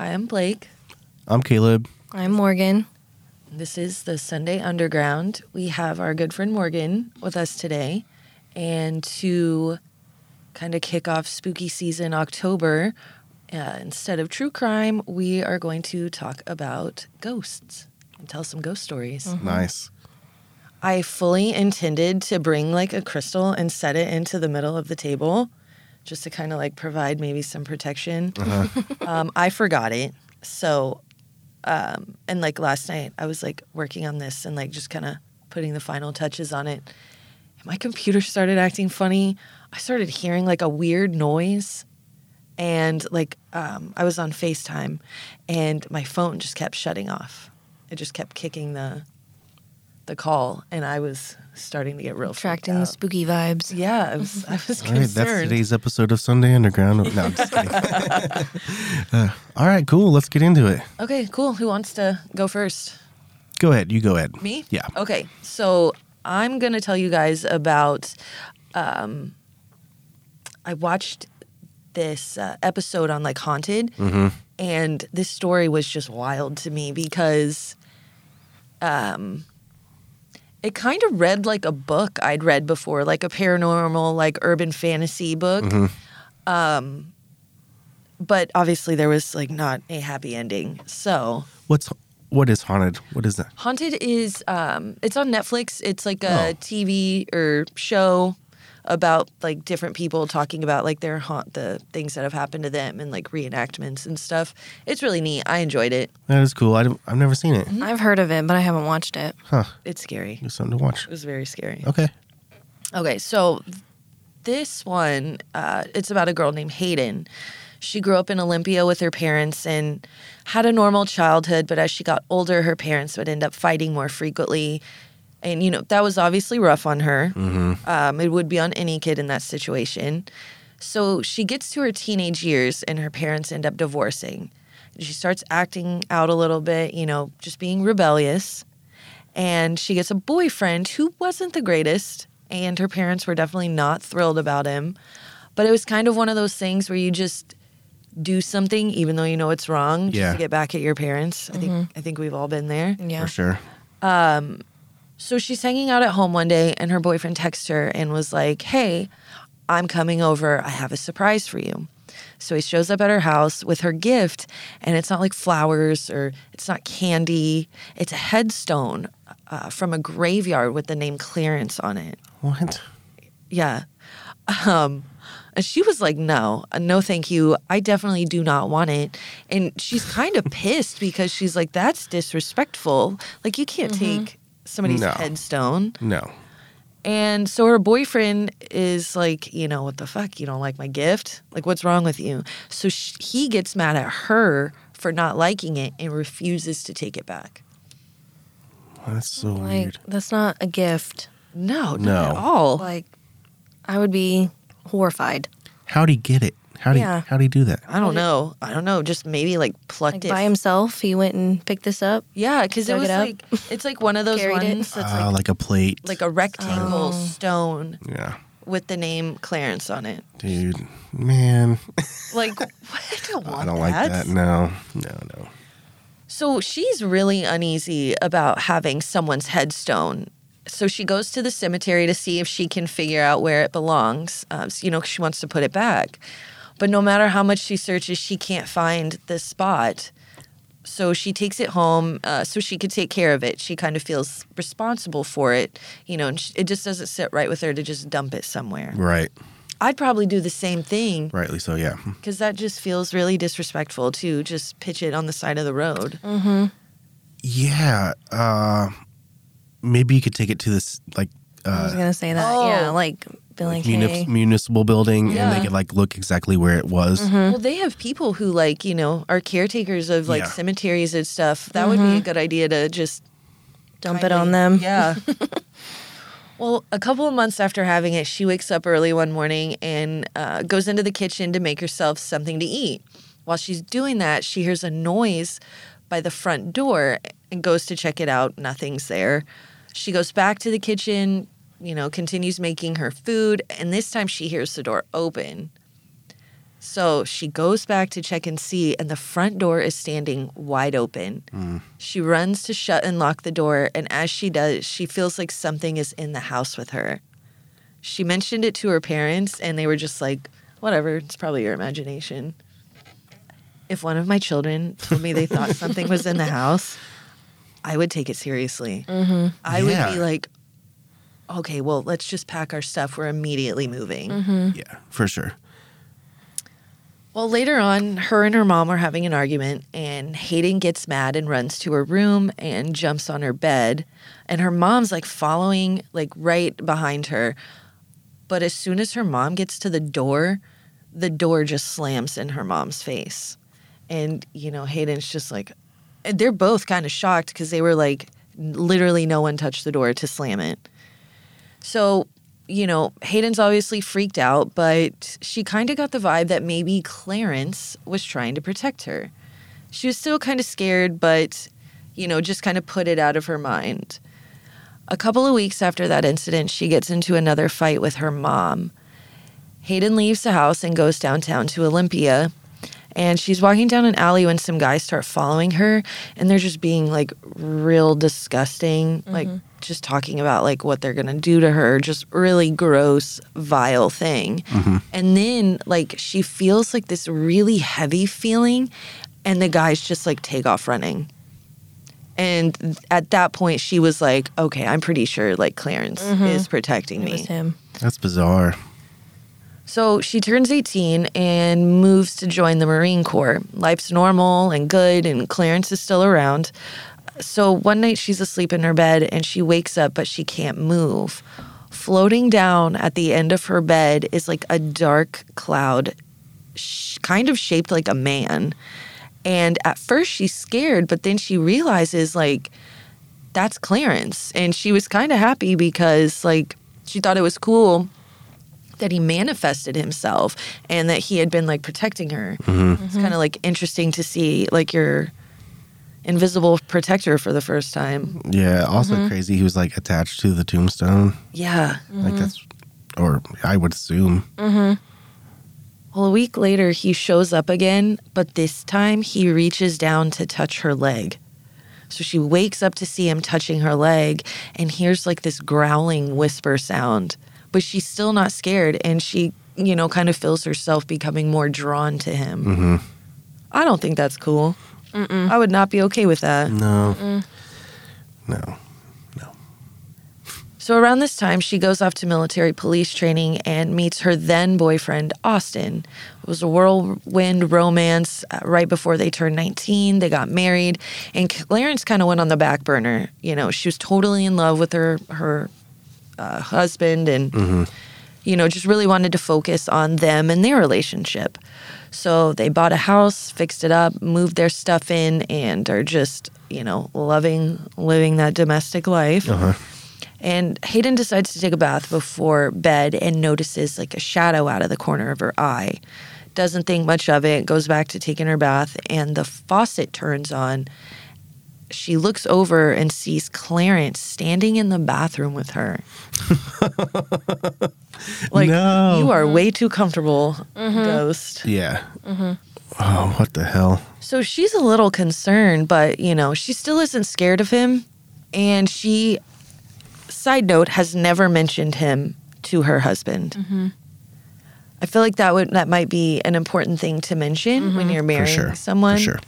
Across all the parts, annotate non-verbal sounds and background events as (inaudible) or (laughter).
Hi, I'm Blake. I'm Caleb. I'm Morgan. This is the Sunday Underground. We have our good friend Morgan with us today. And to kind of kick off spooky season October, uh, instead of true crime, we are going to talk about ghosts and tell some ghost stories. Nice. I fully intended to bring like a crystal and set it into the middle of the table just to kind of like provide maybe some protection. (laughs) um, I forgot it. So, um, and like last night, I was like working on this and like just kind of putting the final touches on it. And my computer started acting funny. I started hearing like a weird noise. And like um, I was on FaceTime and my phone just kept shutting off. It just kept kicking the the call and I was starting to get real Attracting freaked the spooky vibes. Yeah, I was I was (laughs) All right, concerned. that's today's episode of Sunday Underground. No, I'm just kidding. (laughs) (laughs) Uh, all right, cool. Let's get into it. Okay, cool. Who wants to go first? Go ahead. You go ahead. Me? Yeah. Okay, so I'm gonna tell you guys about. Um, I watched this uh, episode on like haunted, Mm-hmm. and this story was just wild to me because, um, it kind of read like a book I'd read before, like a paranormal, like urban fantasy book. Mm-hmm. Um, but obviously there was like not a happy ending. So What's what is haunted? What is that? Haunted is um it's on Netflix. It's like a Oh. TV or show about like different people talking about like their haunt the things that have happened to them and like reenactments and stuff. It's really neat. I enjoyed it. That is cool. I don't- I've never seen it. I've heard of it, but I haven't watched it. Huh. It's scary. It's something to watch. It was very scary. Okay. Okay, so this one, uh, it's about a girl named Hayden. She grew up in Olympia with her parents and had a normal childhood, but as she got older, her parents would end up fighting more frequently. And, you know, that was obviously rough on her. Mm-hmm. Um, it would be on any kid in that situation. So she gets to her teenage years and her parents end up divorcing. She starts acting out a little bit, you know, just being rebellious and she gets a boyfriend who wasn't the greatest and her parents were definitely not thrilled about him but it was kind of one of those things where you just do something even though you know it's wrong just Yeah. to get back at your parents i think mm-hmm. i think we've all been there Yeah. For sure. Um, so she's hanging out at home one day and her boyfriend texts her and was like hey i'm coming over i have a surprise for you so he shows up at her house with her gift and it's not like flowers or it's not candy it's a headstone uh, from a graveyard with the name clarence on it What? yeah. Um, and she was like, no, uh, no, thank you. I definitely do not want it. And she's kind of pissed because she's like, that's disrespectful. Like, you can't take somebody's No. headstone. No. And so her boyfriend is like, you know, what the fuck? You don't like my gift? Like, what's wrong with you? So sh- he gets mad at her for not liking it and refuses to take it back. That's so Like weird. that's not a gift. No, not No. at all. Like I would be horrified. How'd he get it? How'd he Yeah. how'd he do that? I don't know. I don't know. Just maybe like plucked Like it by himself, he went and picked this up. Yeah, because it was it like it's like one of those Carried it. ones that's Ah, like like a plate. like a rectangle Oh. stone yeah. with the name Clarence on it. Dude, man. Like (laughs) what? I don't want I don't like that. No. No, no. So she's really uneasy about having someone's headstone. So she goes to the cemetery to see if she can figure out where it belongs. Um, so, you know, 'cause she wants to put it back. But no matter how much she searches, she can't find the spot. So she takes it home uh, so she could take care of it. She kind of feels responsible for it, you know, and sh- it just doesn't sit right with her to just dump it somewhere. Right. I'd probably do the same thing Rightly so, yeah. because that just feels really disrespectful to just pitch it on the side of the road. Mm-hmm. Yeah. Uh maybe you could take it to this like I was uh gonna say that. Oh. Yeah, like be like, muni- hey, municipal building and they could like look exactly where it was. Well, they have people who like you know are caretakers of like Yeah. cemeteries and stuff. That would be a good idea to just dump it on them. (laughs) Yeah. (laughs) well, a couple of months after having it, she wakes up early one morning and uh, goes into the kitchen to make herself something to eat. While she's doing that, she hears a noise by the front door and goes to check it out. Nothing's there. She goes back to the kitchen, you know, continues making her food, and this time she hears the door open. So she goes back to check and see, and the front door is standing wide open. Mm. She runs to shut and lock the door, and as she does, she feels like something is in the house with her. She mentioned it to her parents, and they were just like, whatever, it's probably your imagination. If one of my children told me they thought something was in the (laughs) house, I would take it seriously. Mm-hmm. I would be like, okay, well, let's just pack our stuff. We're immediately moving. Mm-hmm. Yeah, for sure. Well, later on, her and her mom are having an argument, and Hayden gets mad and runs to her room and jumps on her bed. And her mom's like following, like right behind her. But as soon as her mom gets to the door, the door just slams in her mom's face. And, you know, Hayden's just like, and they're both kind of shocked because they were like, literally no one touched the door to slam it. So, you know, Hayden's obviously freaked out, but she kind of got the vibe that maybe Clarence was trying to protect her. She was still kind of scared, but, you know, just kind of put it out of her mind. A couple of weeks after that incident, she gets into another fight with her mom. Hayden leaves the house and goes downtown to Olympia. And she's walking down an alley when some guys start following her and they're just being like real disgusting, like mm-hmm. Just talking about like what they're gonna do to her, just really gross, vile thing. Mm-hmm. And then like she feels like this really heavy feeling and the guys just like take off running. And at that point, she was like, okay, I'm pretty sure like Clarence mm-hmm. is protecting It me. was him. That's bizarre. So she turns 18 and moves to join the Marine Corps. Life's normal and good, and Clarence is still around. So one night she's asleep in her bed and she wakes up, but she can't move. Floating down at the end of her bed is like a dark cloud, sh- kind of shaped like a man. And at first she's scared, but then she realizes, like, that's Clarence. And she was kind of happy because, like, she thought it was cool that he manifested himself and that he had been like protecting her. Mm-hmm. It's kind of like interesting to see like your invisible protector for the first time. Yeah. Also mm-hmm. crazy. He was like attached to the tombstone. Yeah. Like mm-hmm. that's, or I would assume. Mm-hmm. Well, a week later, he shows up again, but this time he reaches down to touch her leg. So she wakes up to see him touching her leg and hears like this growling whisper sound, but she's still not scared and she, you know, kind of feels herself becoming more drawn to him. I don't think that's cool. I would not be okay with that. No. No. No. So around this time, she goes off to military police training and meets her then boyfriend, Austin. It was a whirlwind romance uh, right before they turned 19. They got married, and Clarence kind of went on the back burner. You know, she was totally in love with her her uh, husband, and you know, just really wanted to focus on them and their relationship. So they bought a house, fixed it up, moved their stuff in, and are just you know loving living that domestic life. Uh-huh. And Hayden decides to take a bath before bed and notices like a shadow out of the corner of her eye. Doesn't think much of it, goes back to taking her bath, and the faucet turns on. She looks over and sees Clarence standing in the bathroom with her. (laughs) like, No. you are mm-hmm. way too comfortable, mm-hmm. ghost. Yeah. Mm-hmm. Oh, what the hell? So she's a little concerned, but you know, she still isn't scared of him. And she, side note, has never mentioned him to her husband. I feel like that would that might be an important thing to mention when you're For marrying sure. someone. For sure.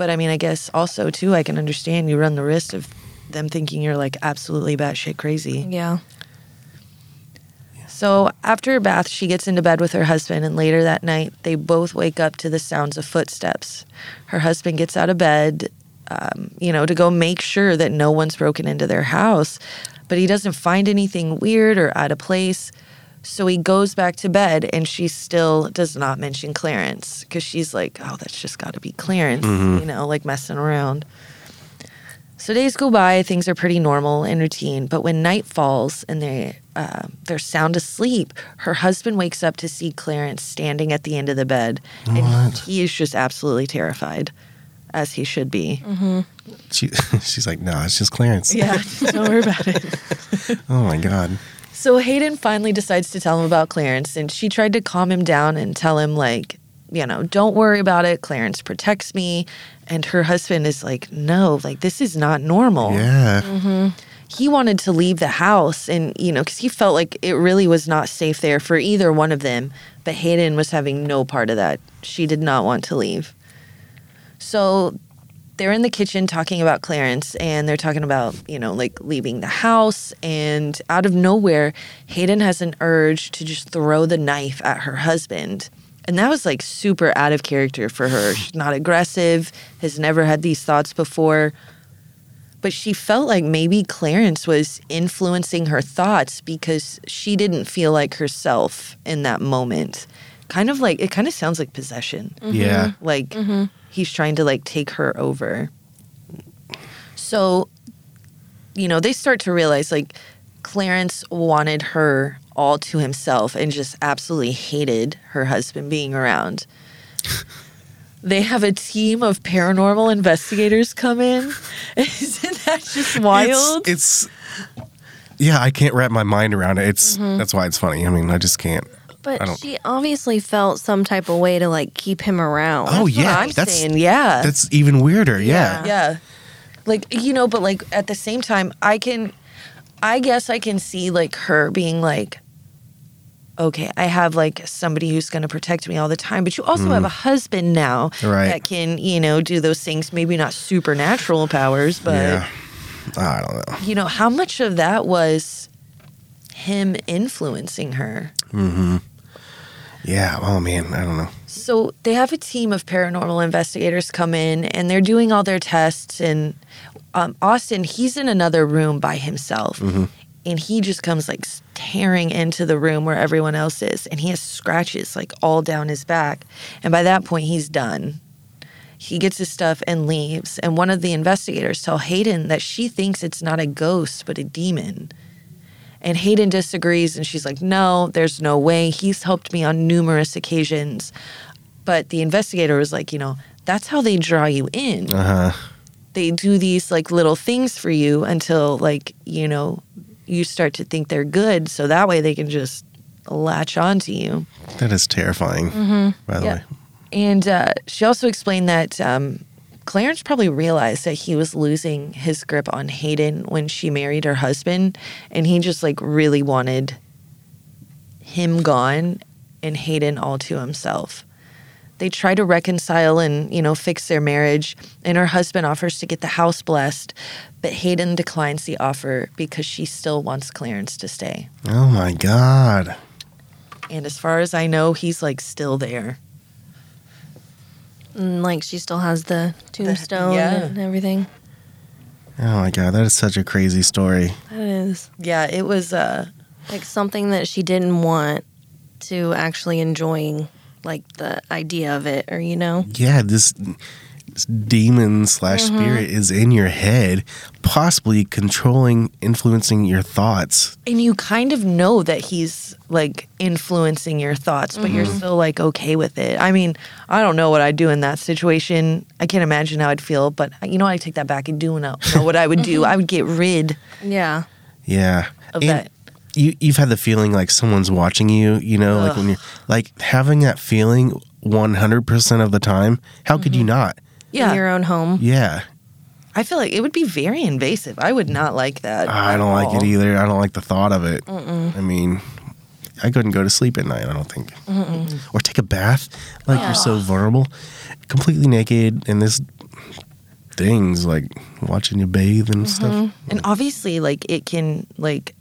But I mean, I guess also too, I can understand you run the risk of them thinking you're like absolutely batshit crazy. Yeah. So after her bath, she gets into bed with her husband, and later that night, they both wake up to the sounds of footsteps. Her husband gets out of bed, um, you know, to go make sure that no one's broken into their house, but he doesn't find anything weird or out of place. So he goes back to bed, and she still does not mention Clarence because she's like, oh, that's just got to be Clarence, you know, like messing around. So days go by, things are pretty normal and routine. But when night falls and they uh, they're sound asleep, her husband wakes up to see Clarence standing at the end of the bed, and he is just absolutely terrified, as he should be. She, (laughs) she's like, no, it's just Clarence. Yeah, don't worry about it. (laughs) Oh my God. So Hayden finally decides to tell him about Clarence, and she tried to calm him down and tell him, like, you know, don't worry about it. Clarence protects me. And her husband is like, no, like, this is not normal. Yeah. Mm-hmm. He wanted to leave the house, and, you know, because he felt like it really was not safe there for either one of them. But Hayden was having no part of that. She did not want to leave. So they're in the kitchen talking about Clarence and they're talking about, you know, like leaving the house. And out of nowhere, Hayden has an urge to just throw the knife at her husband. And that was like super out of character for her. She's not aggressive, has never had these thoughts before. But she felt like maybe Clarence was influencing her thoughts because she didn't feel like herself in that moment. Kind of like, it kind of sounds like possession mm-hmm. Yeah. like mm-hmm. he's trying to like take her over so you know they start to realize like clarence wanted her all to himself and just absolutely hated her husband being around (laughs) they have a team of paranormal investigators come in (laughs) isn't that just wild It's, it's yeah, I can't wrap my mind around it. It's mm-hmm. that's why it's funny. I mean, I just can't. I But don't- she obviously felt some type of way to like keep him around. Oh That's what yeah, i'm that's saying yeah that's even weirder. Yeah. Yeah. Like, you know, but like at the same time, I can, I guess I can see like her being like, okay, I have like somebody who's going to protect me all the time, but you also hmm. have a husband now Right. that can, you know, do those things, maybe not supernatural powers, but, yeah. I don't know. you know, how much of that was him influencing her? Mm-hmm. Yeah. Oh man, I don't know. So they have a team of paranormal investigators come in and they're doing all their tests. And um, Austin, he's in another room by himself. And he just comes like tearing into the room where everyone else is. And he has scratches like all down his back. And by that point, he's done. He gets his stuff and leaves. And one of the investigators tell Hayden that she thinks it's not a ghost, but a demon. And Hayden disagrees, and she's like, No, there's no way. He's helped me on numerous occasions. But the investigator was like, You know, that's how they draw you in. Uh huh. They do these like little things for you until, like, you know, you start to think they're good. So that way they can just latch on to you. That is terrifying. By the Yeah. way. And uh, she also explained that um, Clarence probably realized that he was losing his grip on Hayden when she married her husband, and he just like really wanted him gone and Hayden all to himself. They try to reconcile and, you know, fix their marriage, and her husband offers to get the house blessed, but Hayden declines the offer because she still wants Clarence to stay. Oh my god. And as far as I know, he's like still there. And like she still has the tombstone yeah. and everything. Oh my god. That is such a crazy story. That is Yeah, it was uh like something that she didn't want to actually enjoying like the idea of it or you know. Yeah. This, this demon slash mm-hmm. spirit is in your head, possibly controlling, influencing your thoughts. and you kind of know that he's like influencing your thoughts, but you're mm-hmm. still like okay with it. I mean, I don't know what I'd do in that situation. I can't imagine how I'd feel, but you know, I take that back. I do know, know what I would do. I would get rid (laughs) Yeah. Yeah. of And that. You you've had the feeling like someone's watching you, you know, like when you're like having that feeling 100% of the time. How could you mm-hmm. not? Yeah, In your own home. Yeah. I feel like it would be very invasive. I would not like that. I don't like it either. I don't like the thought of it. I mean, I couldn't go to sleep at night, I don't think. Or take a bath. Like you're so vulnerable, completely naked, and this thing's like watching you bathe and mm-hmm. stuff. And obviously, like it can like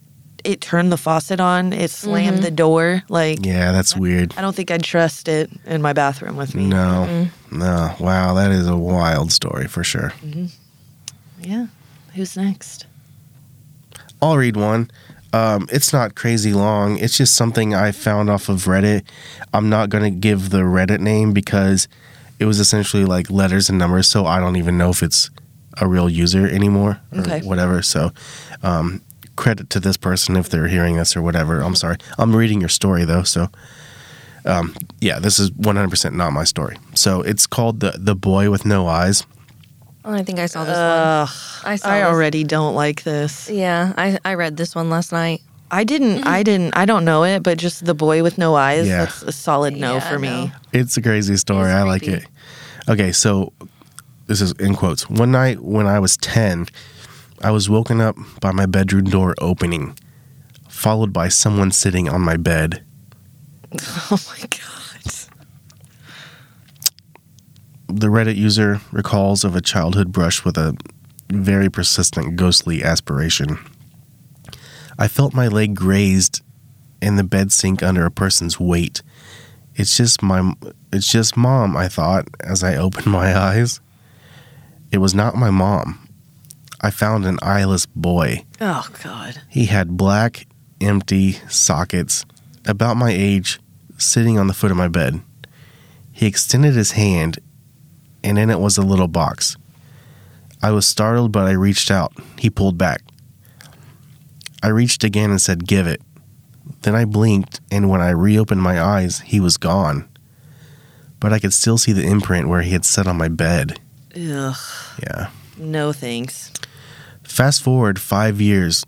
it turned the faucet on. It slammed the door. Like Yeah, that's weird. I don't think I'd trust it in my bathroom with me. No, no. Wow, that is a wild story for sure. Yeah. Who's next? I'll read one. Um, it's not crazy long. It's just something I found off of Reddit. I'm not going to give the Reddit name because it was essentially like letters and numbers, so I don't even know if it's a real user anymore or Okay. whatever. So, um, credit to this person if they're hearing this or whatever. I'm sorry. I'm reading your story though, so um, yeah, this is 100% not my story. So it's called the the boy with no eyes. Oh, I think I saw this Ugh, one. I saw I this. already don't like this. Yeah, I I read this one last night. I didn't. I didn't. I don't know it, but just the boy with no eyes. Yeah. That's a solid no Yeah, for me. no. It's a crazy story. I like it. Okay, so this is in quotes. One night when I was 10, I was woken up by my bedroom door opening, followed by someone sitting on my bed. (laughs) Oh my god. The Reddit user recalls of a childhood brush with a very persistent ghostly aspiration. I felt my leg grazed and the bed sink under a person's weight. It's just my it's just mom, I thought as I opened my eyes. It was not my mom. I found an eyeless boy. Oh god. He had black, empty sockets, about my age, sitting on the foot of my bed. He extended his hand, and in it was a little box. I was startled, but I reached out. He pulled back. I reached again and said, Give it. Then I blinked, and when I reopened my eyes, he was gone. But I could still see the imprint where he had sat on my bed. Ugh. Yeah. No thanks. Fast forward five years.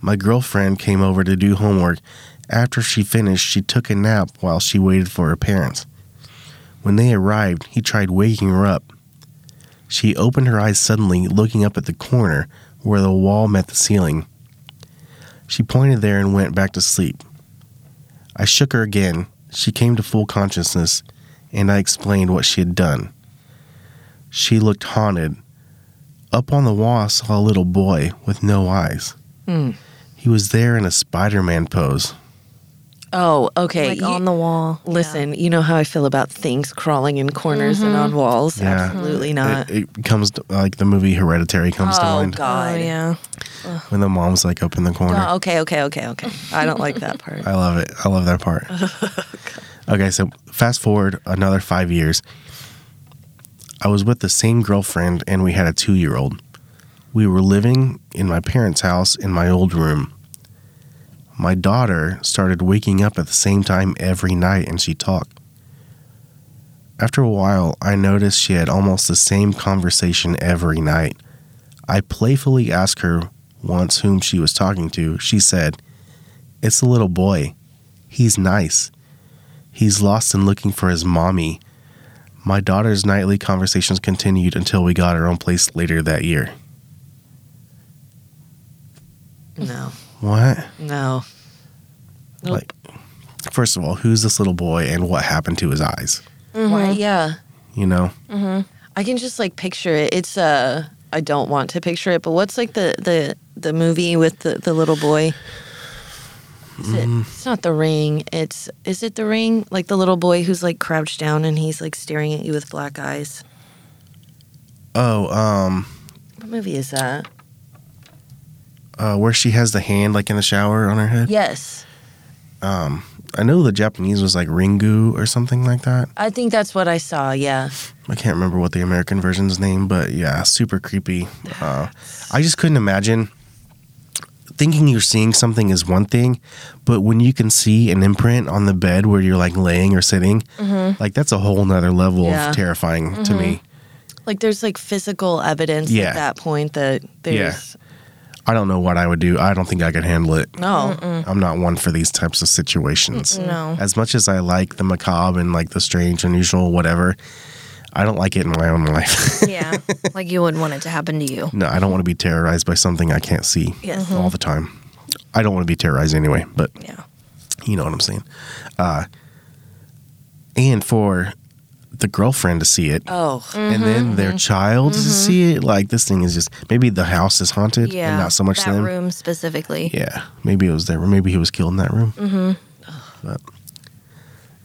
My girlfriend came over to do homework. After she finished, she took a nap while she waited for her parents. When they arrived, he tried waking her up. She opened her eyes suddenly, looking up at the corner where the wall met the ceiling. She pointed there and went back to sleep. I shook her again. She came to full consciousness, and I explained what she had done. She looked haunted. Up on the wall, I saw a little boy with no eyes. Hmm. He was there in a Spider Man pose. Oh, okay. like You- on the wall. Listen, you know how I feel about things crawling in corners and on walls. Yeah. Absolutely not. It, it comes to, like the movie Hereditary comes to oh mind Yeah. god. Oh yeah. when the mom's like up in the corner. Oh, okay, okay, okay, okay. I don't like that part. (laughs) I love it. I love that part. (laughs) okay, so fast forward another five years. I was with the same girlfriend and we had a two year old. We were living in my parents' house in my old room. My daughter started waking up at the same time every night and she talked. After a while, I noticed she had almost the same conversation every night. I playfully asked her once whom she was talking to. She said, It's a little boy. He's nice. He's lost and looking for his mommy. My daughter's nightly conversations continued until we got our own place later that year. No. What? No. Nope. Like, first of all, who's this little boy and what happened to his eyes? Why? Yeah. You know? I can just like picture it. It's uh I don't want to picture it, but what's like the the the movie with the the little boy? Is it, it's not the ring. It's is it the ring? Like the little boy who's like crouched down and he's like staring at you with black eyes. Oh, um, What movie is that? uh, where she has the hand like in the shower on her head. Yes. Um, I know the Japanese was like Ringu or something like that. I think that's what I saw. Yeah. I can't remember what the American version's name, but yeah, super creepy. Uh, I just couldn't imagine. Thinking you're seeing something is one thing, but when you can see an imprint on the bed where you're like laying or sitting, mm-hmm. like that's a whole nother level Yeah. of terrifying to mm-hmm. me. Like there's like physical evidence Yeah. at that point that there's I don't know what I would do. I don't think I could handle it. no. I'm not one for these types of situations. No. As much as I like the macabre and like the strange, unusual, whatever, I don't like it in my own life. (laughs) yeah. Like you wouldn't want it to happen to you. no, I don't want to be terrorized by something I can't see Yes. all the time. I don't want to be terrorized anyway, but Yeah. you know what I'm saying. Uh, and for the girlfriend to see it, Oh. and then their child to see it, like this thing is just maybe the house is haunted Yeah. and not so much that them. room specifically. Yeah, maybe it was there. Maybe he was killed in that room. Mm-hmm. But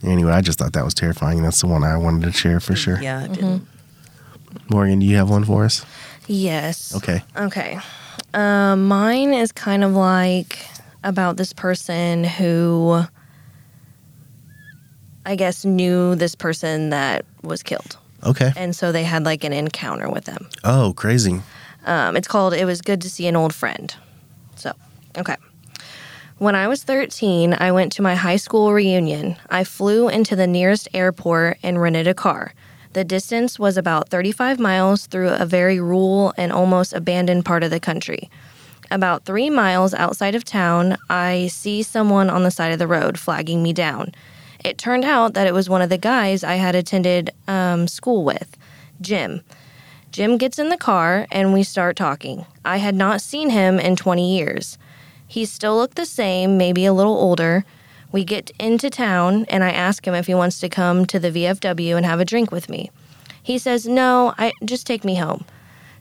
anyway, I just thought that was terrifying. That's the one I wanted to share for sure. Yeah, it didn't. Morgan, do you have one for us? Yes. Okay. Okay. Um, mine is kind of like about this person who I guess knew this person that was killed. Okay. And so they had like an encounter with them. Oh, crazy. Um, it's called It Was Good to See an Old Friend. So, okay. When I was 13, I went to my high school reunion. I flew into the nearest airport and rented a car. The distance was about 35 miles through a very rural and almost abandoned part of the country. About three miles outside of town, I see someone on the side of the road flagging me down. It turned out that it was one of the guys I had attended um, school with, Jim. Jim gets in the car and we start talking. I had not seen him in 20 years. He still looked the same, maybe a little older. We get into town and I ask him if he wants to come to the VFW and have a drink with me. He says, "No, I just take me home."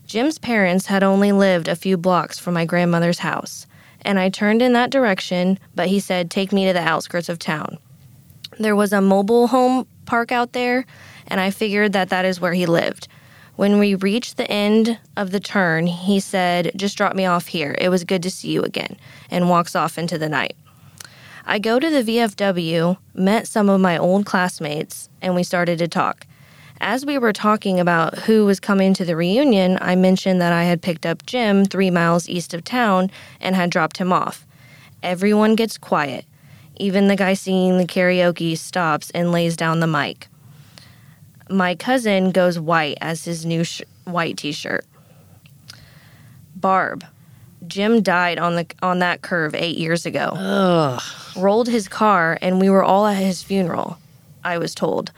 Jim's parents had only lived a few blocks from my grandmother's house, and I turned in that direction, but he said, "Take me to the outskirts of town." There was a mobile home park out there, and I figured that that is where he lived. When we reached the end of the turn, he said, Just drop me off here. It was good to see you again, and walks off into the night. I go to the VFW, met some of my old classmates, and we started to talk. As we were talking about who was coming to the reunion, I mentioned that I had picked up Jim three miles east of town and had dropped him off. Everyone gets quiet. Even the guy singing the karaoke stops and lays down the mic. My cousin goes white as his new sh- white t-shirt. Barb, Jim died on the on that curve 8 years ago. Ugh. Rolled his car and we were all at his funeral. I was told.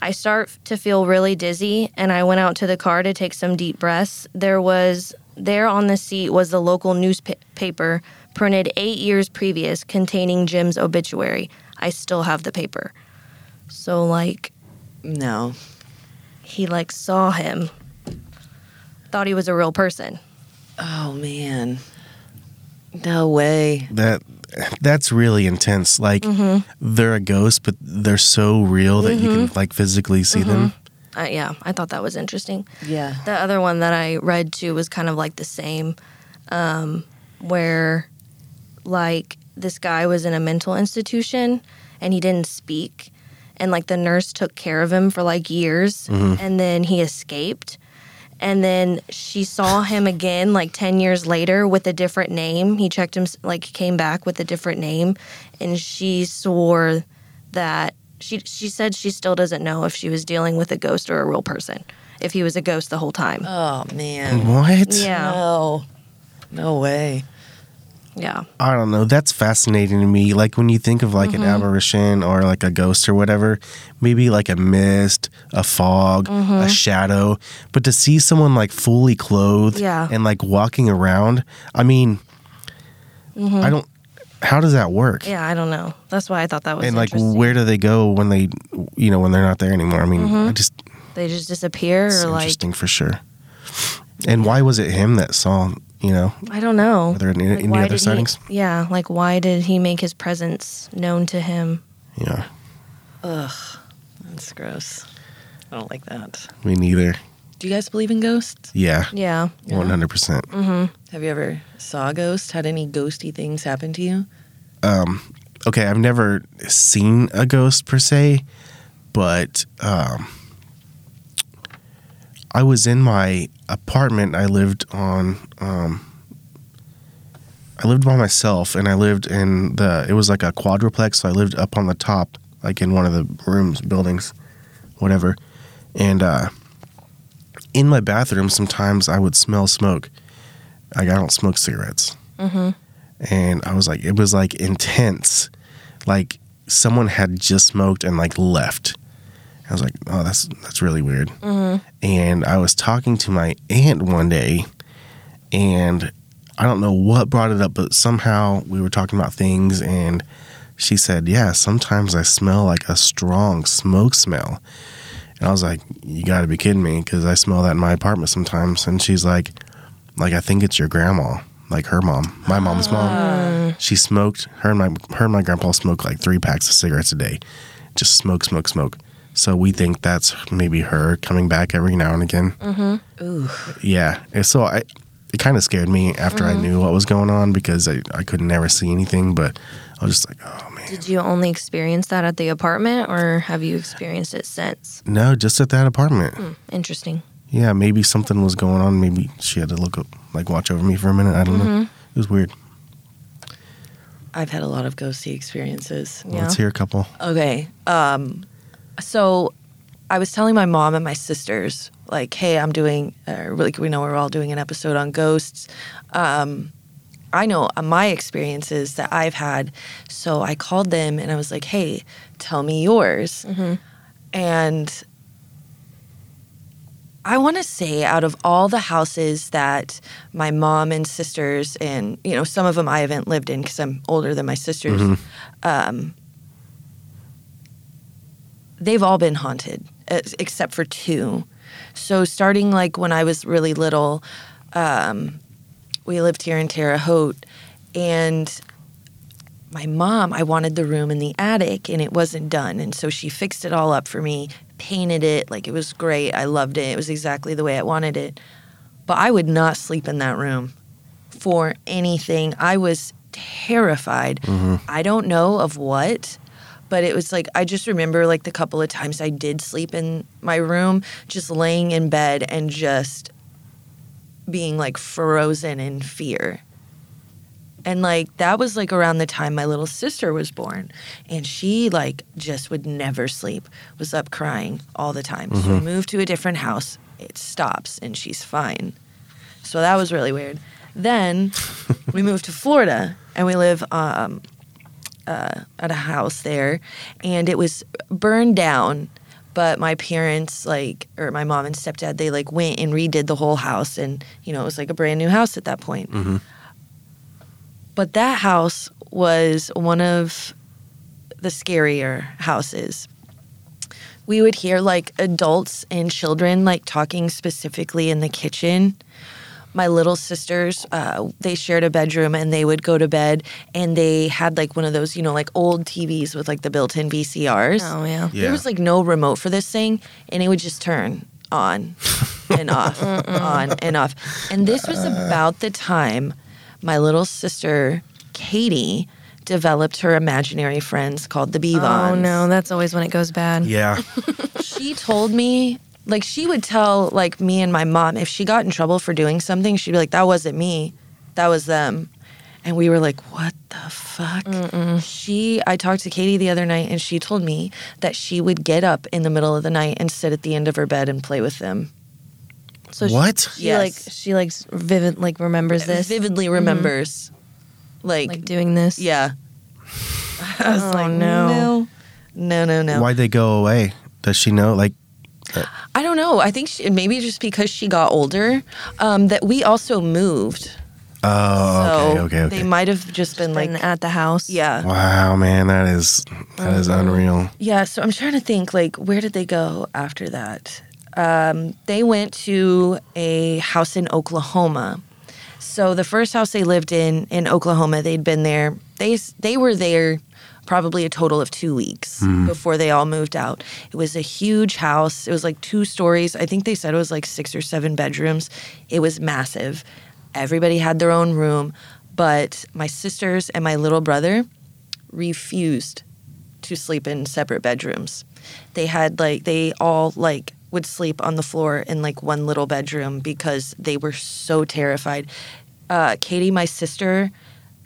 I start to feel really dizzy and I went out to the car to take some deep breaths. There was there on the seat was the local newspaper printed 8 years previous containing Jim's obituary. I still have the paper. So like No. He like saw him thought he was a real person Oh man. No way. That that's really intense. Like Mm-hmm. they're a ghost, but they're so real that you can like physically see them. uh, yeah i thought that was interesting Yeah. the other one that i read too was kind of like the same um, where like this guy was in a mental institution and he didn't speak and like the nurse took care of him for like years mm-hmm. and then he escaped and then she saw him again like 10 years later with a different name he checked him like came back with a different name and she swore that she she said she still doesn't know if she was dealing with a ghost or a real person if he was a ghost the whole time Oh man. What? yeah No. No way. Yeah I don't know. That's fascinating to me. Like when you think of like Mm-hmm. an apparition or like a ghost or whatever, maybe like a mist, a fog, Mm-hmm. a shadow, but to see someone like fully clothed Yeah. and like walking around, I mean, I don't. How does that work? Mm-hmm. yeah i don't know that's why i thought that was and like, where do they go when they, you know, when they're not there anymore? I mean, I just they just disappear it's or like interesting for sure. And why was it him that saw? You know, I don't know. Are there any- Like, any other did he- sightings? yeah, like why did he make his presence known to him? yeah, Ugh, That's gross. I don't like that. me neither. Do you guys believe in ghosts? Yeah, Yeah. one hundred percent. Have you ever saw a ghost? Had any ghosty things happen to you? okay, I've never seen a ghost per se, but um, I was in my apartment. I lived on. Um, I lived by myself, and I lived in the. It was like a quadruplex, so I lived up on the top, like in one of the rooms, buildings, whatever. And uh, in my bathroom, sometimes I would smell smoke. Like I don't smoke cigarettes and I was like, it was like intense, like someone had just smoked and like left. I was like, oh, that's that's really weird. And I was talking to my aunt one day, and I don't know what brought it up, but somehow we were talking about things, and she said, yeah, sometimes I smell like a strong smoke smell. And I was like, you got to be kidding me, because I smell that in my apartment sometimes. And she's like, like I think it's your grandma, like her mom, my mom's mom. Ah. She smoked. Her and my her and my grandpa smoked like three packs of cigarettes a day, just smoke, smoke, smoke. So we think that's maybe her coming back every now and again. Mm-hmm. Ooh. Yeah. And so I, it kind of scared me after I mm-hmm. knew what was going on because I I could never see anything, but I was just like, oh man. Did you only experience that at the apartment or have you experienced it since? No, just at that apartment. Hmm, interesting. Yeah, maybe something was going on. Maybe she had to look up, like watch over me for a minute. I don't know. Mm-hmm. It was weird. I've had a lot of ghosty experiences. Yeah. Let's hear a couple. Okay. Um, so I was telling my mom and my sisters, like, hey, I'm doing, uh, like, we know we're all doing an episode on ghosts. Um, I know my experiences that I've had. So I called them and I was like, hey, tell me yours. And I want to say out of all the houses that my mom and sisters and you know some of them I haven't lived in because I'm older than my sisters, um, they've all been haunted except for two. So starting like when I was really little, um, we lived here in Terre Haute, and my mom, I wanted the room in the attic and it wasn't done. And so she fixed it all up for me, painted it. Like it was great. I loved it. It was exactly the way I wanted it. But I would not sleep in that room for anything. I was terrified. I don't know of what, but it was like, I just remember like the couple of times I did sleep in my room, just laying in bed and just being like frozen in fear. And like that was like around the time my little sister was born. And she like just would never sleep, was up crying all the time. So we moved to a different house. It stops and she's fine. So that was really weird. Then (laughs) we moved to Florida and we live um, uh, at a house there. And it was burned down. But my parents, like, or my mom and stepdad, they like went and redid the whole house. And, you know, it was like a brand new house at that point. But that house was one of the scarier houses. We would hear like adults and children like talking specifically in the kitchen. My little sisters, uh, they shared a bedroom and they would go to bed and they had like one of those, you know, like old TVs with like the built in VCRs. Oh yeah. Yeah. There was like no remote for this thing, and it would just turn on and off, (laughs) on and off. And this was about the time my little sister, Katie, developed her imaginary friends called the Beavons. Oh no, that's always when it goes bad. Yeah. (laughs) She told me, like, she would tell, like, me and my mom, if she got in trouble for doing something, she'd be like, that wasn't me, that was them. And we were like, what the fuck? She, I talked to Katie the other night and she told me that she would get up in the middle of the night and sit at the end of her bed and play with them. So What? She, Yes. like she like vivid like remembers uh, this, Vividly mm-hmm. remembers. Like, like doing this. yeah. (laughs) I was Oh, like, no. no. No, no, no. Why'd they go away? Does she know? Like, I don't know. I think she, maybe just because she got older, um, that we also moved. oh, so okay, okay, okay. they might have just been Like like, at the house. yeah. wow, man, that is that is unreal. Yeah, so I'm trying to think like where did they go after that? Um, they went to a house in Oklahoma. So the first house they lived in in Oklahoma, they'd been there. They they were there probably a total of 2 weeks before they all moved out. It was a huge house. It was like two stories. I think they said it was like 6 or 7 bedrooms. It was massive. Everybody had their own room, but my sisters and my little brother refused to sleep in separate bedrooms. They had like they all like would sleep on the floor in like one little bedroom because they were so terrified. Uh, Katie, my sister,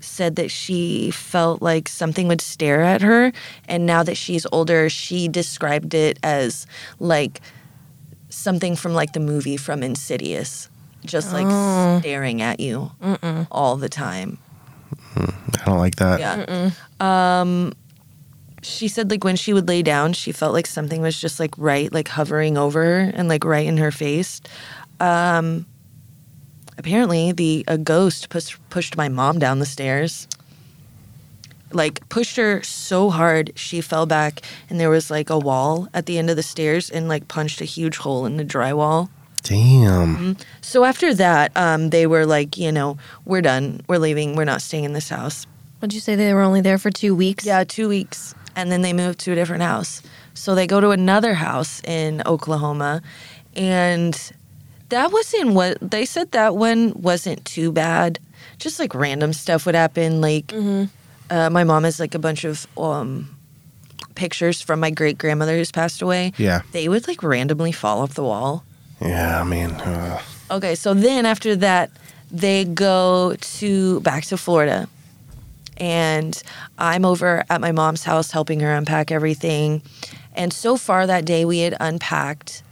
said that she felt like something would stare at her, and now that she's older, she described it as like something from like the movie from Insidious, just like staring at you all the time. I don't like that. Yeah. Um, she said like when she would lay down, she felt like something was just like right, like hovering over her and like right in her face. Um, apparently, the a ghost push, pushed my mom down the stairs. Like pushed her so hard she fell back, and there was like a wall at the end of the stairs, and like punched a huge hole in the drywall. Damn. So after that, um, they were like, you know, we're done, we're leaving, we're not staying in this house. Would you say they were only there for two weeks? Yeah, two weeks. And then they moved to a different house. So they go to another house in Oklahoma. And that wasn't what they said that one wasn't too bad. Just like random stuff would happen. Like, uh, my mom has like a bunch of um, pictures from my great grandmother who's passed away. Yeah. They would like randomly fall off the wall. Yeah, I mean, uh, Okay, so then after that, they go to back to Florida. And I'm over at my mom's house helping her unpack everything. And so far that day, we had unpacked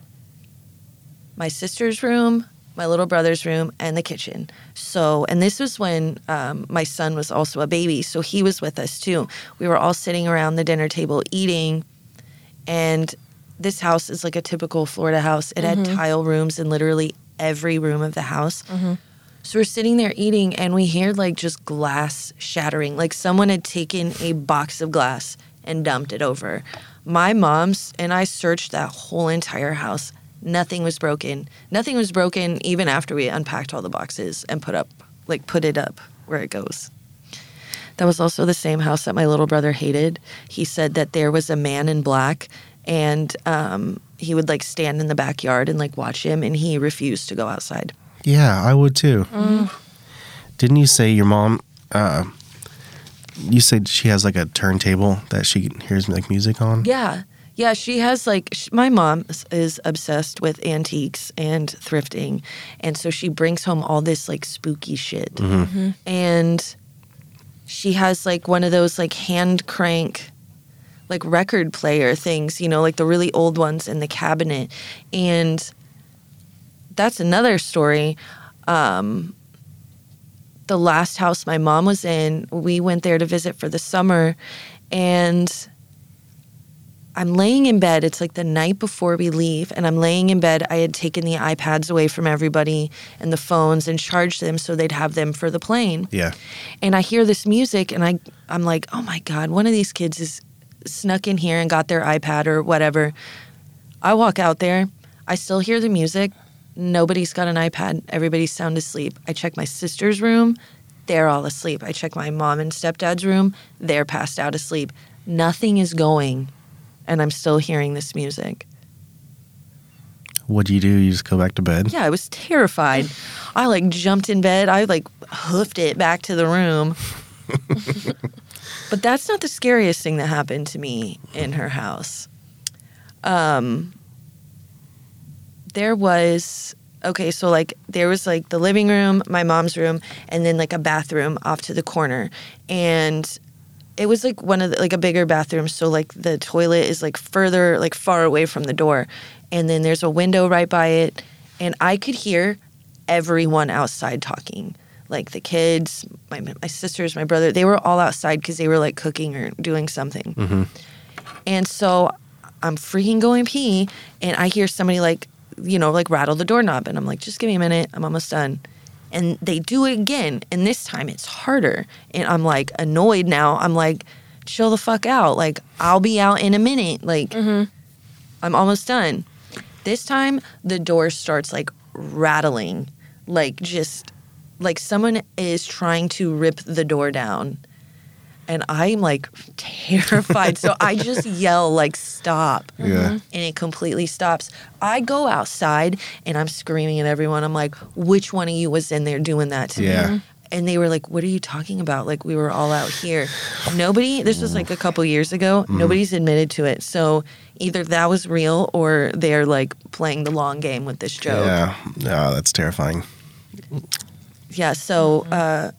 my sister's room, my little brother's room, and the kitchen. So, and this was when um, my son was also a baby, so he was with us too. We were all sitting around the dinner table eating, and this house is like a typical Florida house. It had tile rooms in literally every room of the house. So we're sitting there eating, and we hear like just glass shattering. Like someone had taken a box of glass and dumped it over. My mom's and I searched that whole entire house. Nothing was broken. Nothing was broken even after we unpacked all the boxes and put up, like put it up where it goes. That was also the same house that my little brother hated. He said that there was a man in black and um, he would like stand in the backyard and like watch him and he refused to go outside. Yeah, I would too. Mm. Didn't you say your mom? Uh, you said she has like a turntable that she hears like music on. Yeah. Yeah, she has like sh- my mom is- is obsessed with antiques and thrifting, and so she brings home all this like spooky shit. And she has like one of those like hand crank like record player things, you know, like the really old ones in the cabinet. And that's another story. Um the last house my mom was in, we went there to visit for the summer and I'm laying in bed. It's like the night before we leave, and I'm laying in bed. I had taken the iPads away from everybody and the phones and charged them so they'd have them for the plane. Yeah. And I hear this music, and I I'm like, oh my god, one of these kids is snuck in here and got their iPad or whatever. I walk out there. I still hear the music. Nobody's got an iPad. Everybody's sound asleep. I check my sister's room. They're all asleep. I check my mom and stepdad's room. They're passed out asleep. Nothing is going, and I'm still hearing this music. What do you do? You just go back to bed. Yeah, I was terrified. I like jumped in bed. I like hoofed it back to the room. (laughs) but that's not the scariest thing that happened to me in her house. Um there was okay, so like there was like the living room, my mom's room, and then like a bathroom off to the corner. And it was like one of the, like a bigger bathroom so like the toilet is like further like far away from the door. And then there's a window right by it and i could hear everyone outside talking. Like the kids my, my sisters my brother they were all outside because they were like cooking or doing something. Mm-hmm. And so i'm freaking going pee and i hear somebody like you know like rattle the doorknob and i'm like just give me a minute. I'm almost done and they do it again and this time it's harder and i'm like annoyed now. I'm like chill the fuck out. Like i'll be out in a minute. Like mm-hmm. i'm almost done. This time the door starts like rattling. Like just like someone is trying to rip the door down and i'm like terrified so i just (laughs) yell like stop Yeah. Mm-hmm. and it completely stops. I go outside and I'm screaming at everyone. I'm like, which one of you was in there doing that to Yeah. me? And they were like, what are you talking about? Like, we were all out here. Nobody, this was like a couple years ago, mm-hmm. nobody's admitted to it. So either that was real or they're like playing the long game with this joke. Yeah. Yeah. That's terrifying. Yeah, so uh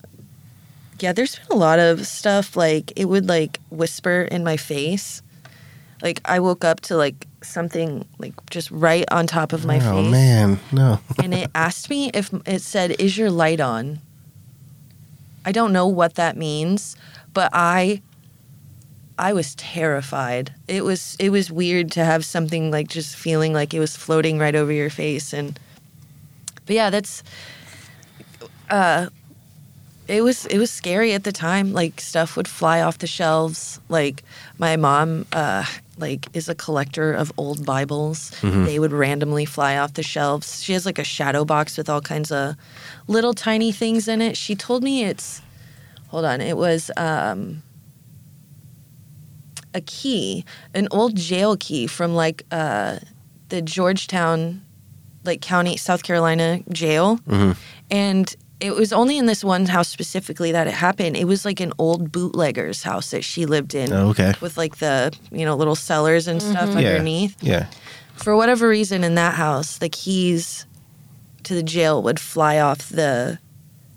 yeah, there's been a lot of stuff like it would like whisper in my face. Like I woke up to like something like just right on top of my oh face Oh man, no. (laughs) and it asked me if it said is your light on. I don't know what that means, but I I was terrified. It was it was weird to have something like just feeling like it was floating right over your face and but yeah, that's uh it was it was scary at the time. Like stuff would fly off the shelves. Like my mom uh like is a collector of old Bibles. They would randomly fly off the shelves. She has like a shadow box with all kinds of little tiny things in it. She told me it's hold on, it was um a key, an old jail key from like uh the Georgetown like county South Carolina jail. And it was only in this one house specifically that it happened. It was like an old bootlegger's house that she lived in Oh, okay. with like the, you know, little cellars and stuff Yeah. underneath. Yeah. For whatever reason in that house, the keys to the jail would fly off the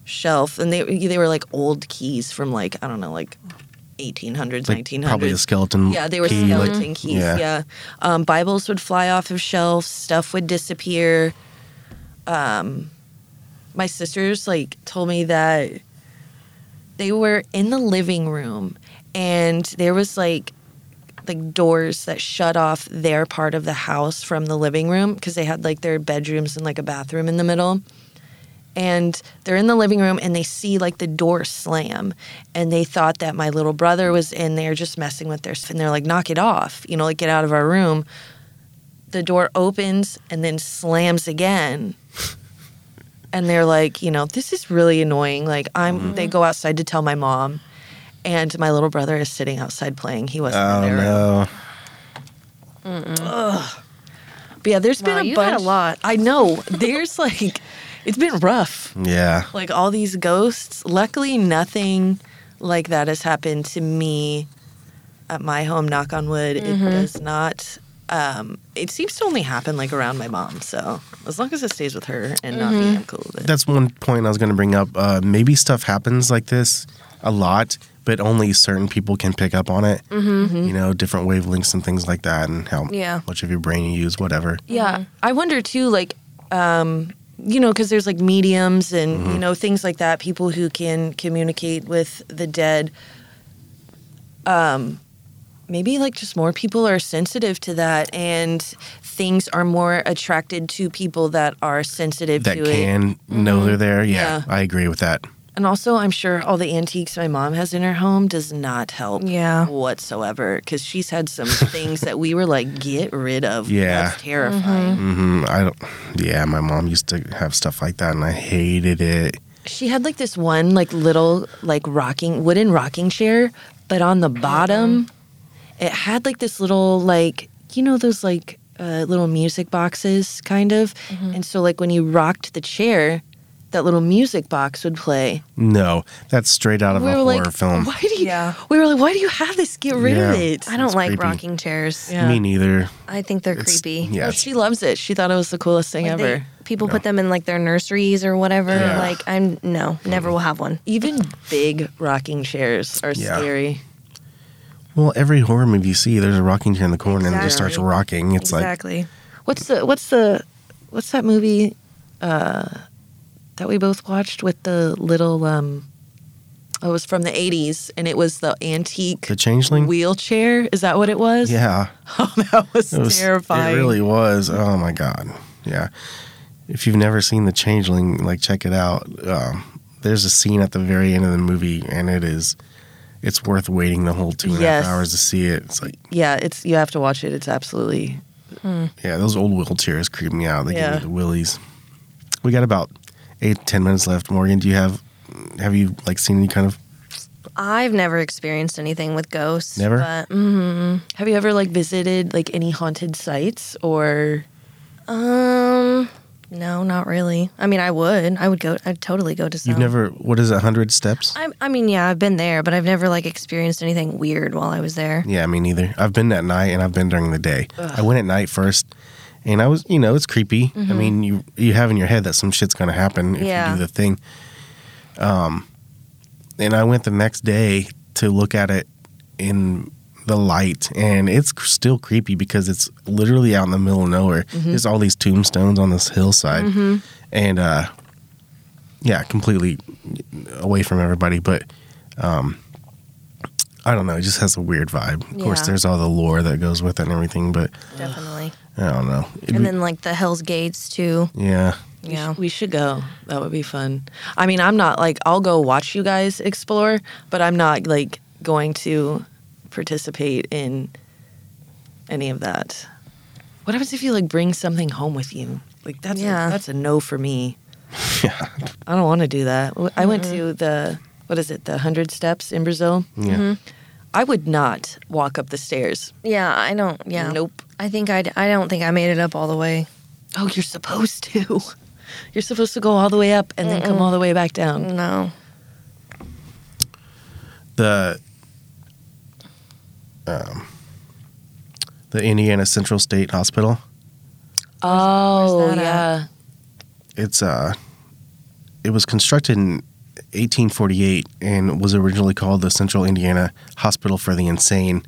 shelf and they they were like old keys from like I don't know, like 1800s, Like 1900s. probably a skeleton. Yeah, they were key, like- skeleton keys. yeah. Yeah, Um, Bibles would fly off of shelves. Stuff would disappear. um, my sisters like told me that they were in the living room and there was like like doors that shut off their part of the house from the living room because they had like their bedrooms and like a bathroom in the middle. And they're in the living room and they see like the door slam and they thought that my little brother was in there just messing with their and they're like knock it off you know like get out of our room. The door opens and then slams again and they're like you know this is really annoying like i'm mm-hmm. they go outside to tell my mom and my little brother is sitting outside playing he wasn't oh, there. Oh in their room no. but yeah there's Wow, been a bunch had a lot. i know there's like it's been rough Yeah. like all these ghosts. Luckily, nothing like that has happened to me at my home. Knock on wood. It mm-hmm. does not. Um, it seems to only happen like around my mom. So as long as it stays with her and not me, I'm cool with it. That's one point I was going to bring up. Uh, maybe stuff happens like this a lot, but only certain people can pick up on it. Mm-hmm. You know, different wavelengths and things like that, and how Yeah. much of your brain you use, whatever. Yeah, I wonder too, like, um, you know, because there's like mediums and you know things like that, people who can communicate with the dead. Um, maybe like just more people are sensitive to that, and things are more attracted to people that are sensitive That to it. can know mm-hmm. they're there. Yeah, Yeah. I agree with that. And also, I'm sure all the antiques my mom has in her home does not help Yeah. whatsoever because she's had some things that we were like, get rid of. Yeah. That's terrifying. hmm I don't. Yeah, my mom used to have stuff like that, and I hated it. She had like this one like little like rocking wooden rocking chair, but on the bottom mm-hmm. It had like this little like you know those like uh, little music boxes kind of. And so like when you rocked the chair, that little music box would play. No, that's straight out of we a were horror like, film. why do you? Yeah. We were like, why do you have this? Get rid of it. I don't It's like creepy. rocking chairs. Yeah. Me neither. I think they're It's- creepy. Yeah, Well, she loves it. She thought it was the coolest thing Like, they- ever. people put them in like their nurseries or whatever. Yeah. Like I'm no, never will have one. Even big rocking chairs are Yeah. scary. Well, every horror movie you see, there's a rocking chair in the corner, and it just starts rocking. It's like exactly. What's the what's the what's that movie uh, that we both watched with the little um oh, it was from the 80s and it was the antique the changeling. wheelchair. Is that what it was? yeah, (laughs) Oh, that was, it was terrifying. It really was. Oh my god. Yeah. If you've never seen the changeling, like check it out. Um, there's a scene at the very end of the movie, and it is. It's worth waiting the whole two and a half Yes. hours to see it. It's like, Yeah, it's you have to watch it. It's absolutely yeah, those old wheelchairs creep me out. They Yeah. give me the willies. We got about eight, ten minutes left. Morgan, do you have have you like seen any kind of I've never experienced anything with ghosts. Never? But mm, Have you ever like visited like any haunted sites or um, no, not really. I mean, I would. I would go. I'd totally go to some. you've never what is it, hundred steps? I, I mean, yeah, I've been there, but I've never like experienced anything weird while I was there. Yeah, me neither. I've been at night and I've been during the day. I went at night first, and I was, you know, it's creepy. I mean, you you have in your head that some shit's gonna happen if Yeah. you do the thing. Um, and I went the next day to look at it in the light, and it's still creepy because it's literally out in the middle of nowhere. There's all these tombstones on this hillside, and uh, yeah, completely away from everybody, but. Um, I don't know. It just has a weird vibe. Of course, there's all the lore that goes with it and everything, but Definitely. I don't know. It'd And be- then like the Hell's Gates too. yeah, Yeah. we should go. That would be fun. I mean, I'm not like I'll go watch you guys explore, but I'm not like going to participate in any of that. What happens if you like bring something home with you? Like that's Yeah. a, that's a no for me. (laughs) yeah, I don't want to do that. I went to the what is it? The hundred steps in Brazil. yeah. Mm-hmm. I would not walk up the stairs. Yeah, I don't. Yeah. Nope. I think I. I don't think I made it up all the way. Oh, you're supposed to. (laughs) You're supposed to go all the way up and then come all the way back down. No. The um, the Indiana Central State Hospital. Oh, where's that at? yeah. It's uh, it was constructed in 1848 and was originally called the Central Indiana Hospital for the Insane.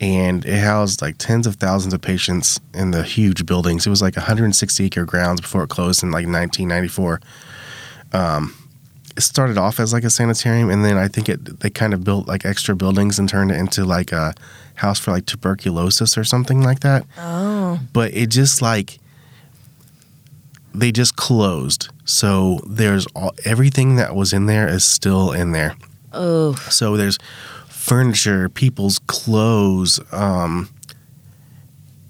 and it housed like tens of thousands of patients in the huge buildings. It was like 160 acre grounds before it closed in like 1994. Um, it started off as like a sanitarium, and then I think it they kind of built like extra buildings and turned it into like a house for like tuberculosis or something like that. Oh. But it just like they just closed. So there's all, everything that was in there is still in there. Oh, So there's furniture, people's clothes, um,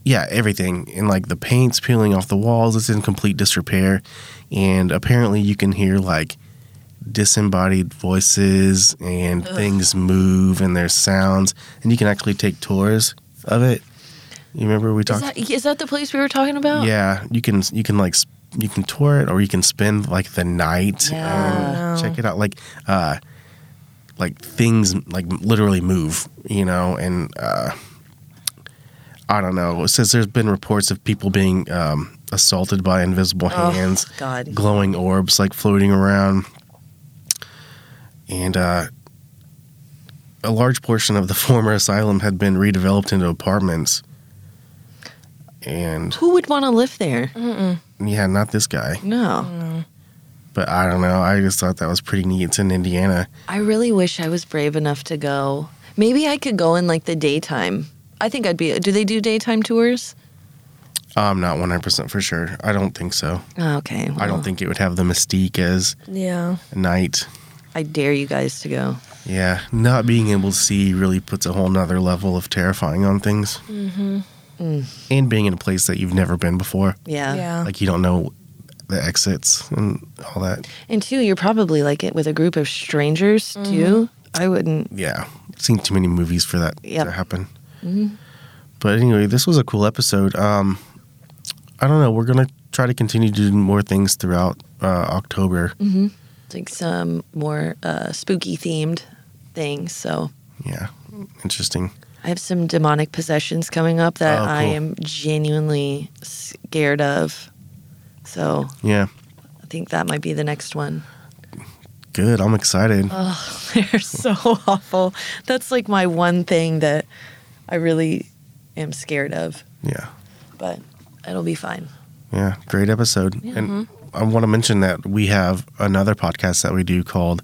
yeah, everything. And like the paint's peeling off the walls, it's in complete disrepair. And apparently you can hear like disembodied voices and things move and there's sounds. And you can actually take tours of it. You remember we talked? is that is that the place we were talking about? Yeah, you can you can like you can tour it or you can spend like the night Yeah. and check it out. Like uh, like things like literally move, you know, and uh, I don't know. It says there's been reports of people being um, assaulted by invisible Oh, hands, God. glowing orbs like floating around, and uh, a large portion of the (laughs) former asylum had been redeveloped into apartments. And Who would want to live there? yeah, not this guy. No. But I don't know. I just thought that was pretty neat. It's in Indiana. I really wish I was brave enough to go. Maybe I could go in like the daytime. I think I'd be. Do they do daytime tours? I'm not 100% for sure. I don't think so. Oh, okay. I don't think it would have the mystique as Yeah. night. I dare you guys to go. Yeah, not being able to see really puts a whole nother level of terrifying on things. Mm-hmm. And being in a place that you've never been before. Yeah. Yeah. Like you don't know the exits and all that. And two, you're probably like it with a group of strangers too. I wouldn't. Yeah, seen too many movies for that Yep. to happen. But anyway, this was a cool episode. Um, I don't know. We're gonna try to continue to do more things throughout uh, October. Like some more uh, spooky themed things. So Yeah, interesting. I have some demonic possessions coming up that Oh, I am genuinely scared of. So Yeah, I think that might be the next one. good. I'm excited. Oh, (laughs) they're so awful. That's like my one thing that I really am scared of, Yeah, but it'll be fine. yeah, great episode. And I want to mention that we have another podcast that we do called.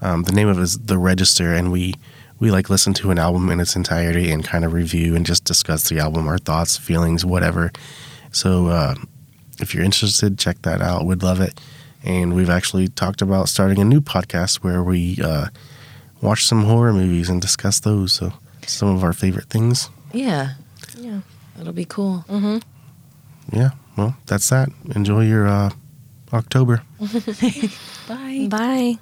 Um, the name of it is The Register, and we we like listen to an album in its entirety and kind of review and just discuss the album, our thoughts, feelings, whatever. So uh, if you're interested, check that out. We'd love it. And we've actually talked about starting a new podcast where we uh, watch some horror movies and discuss those. So some of our favorite things. Yeah, Yeah. it'll be cool. Mm-hmm. Yeah. Well, that's that. Enjoy your uh, October. (laughs) Bye. Bye.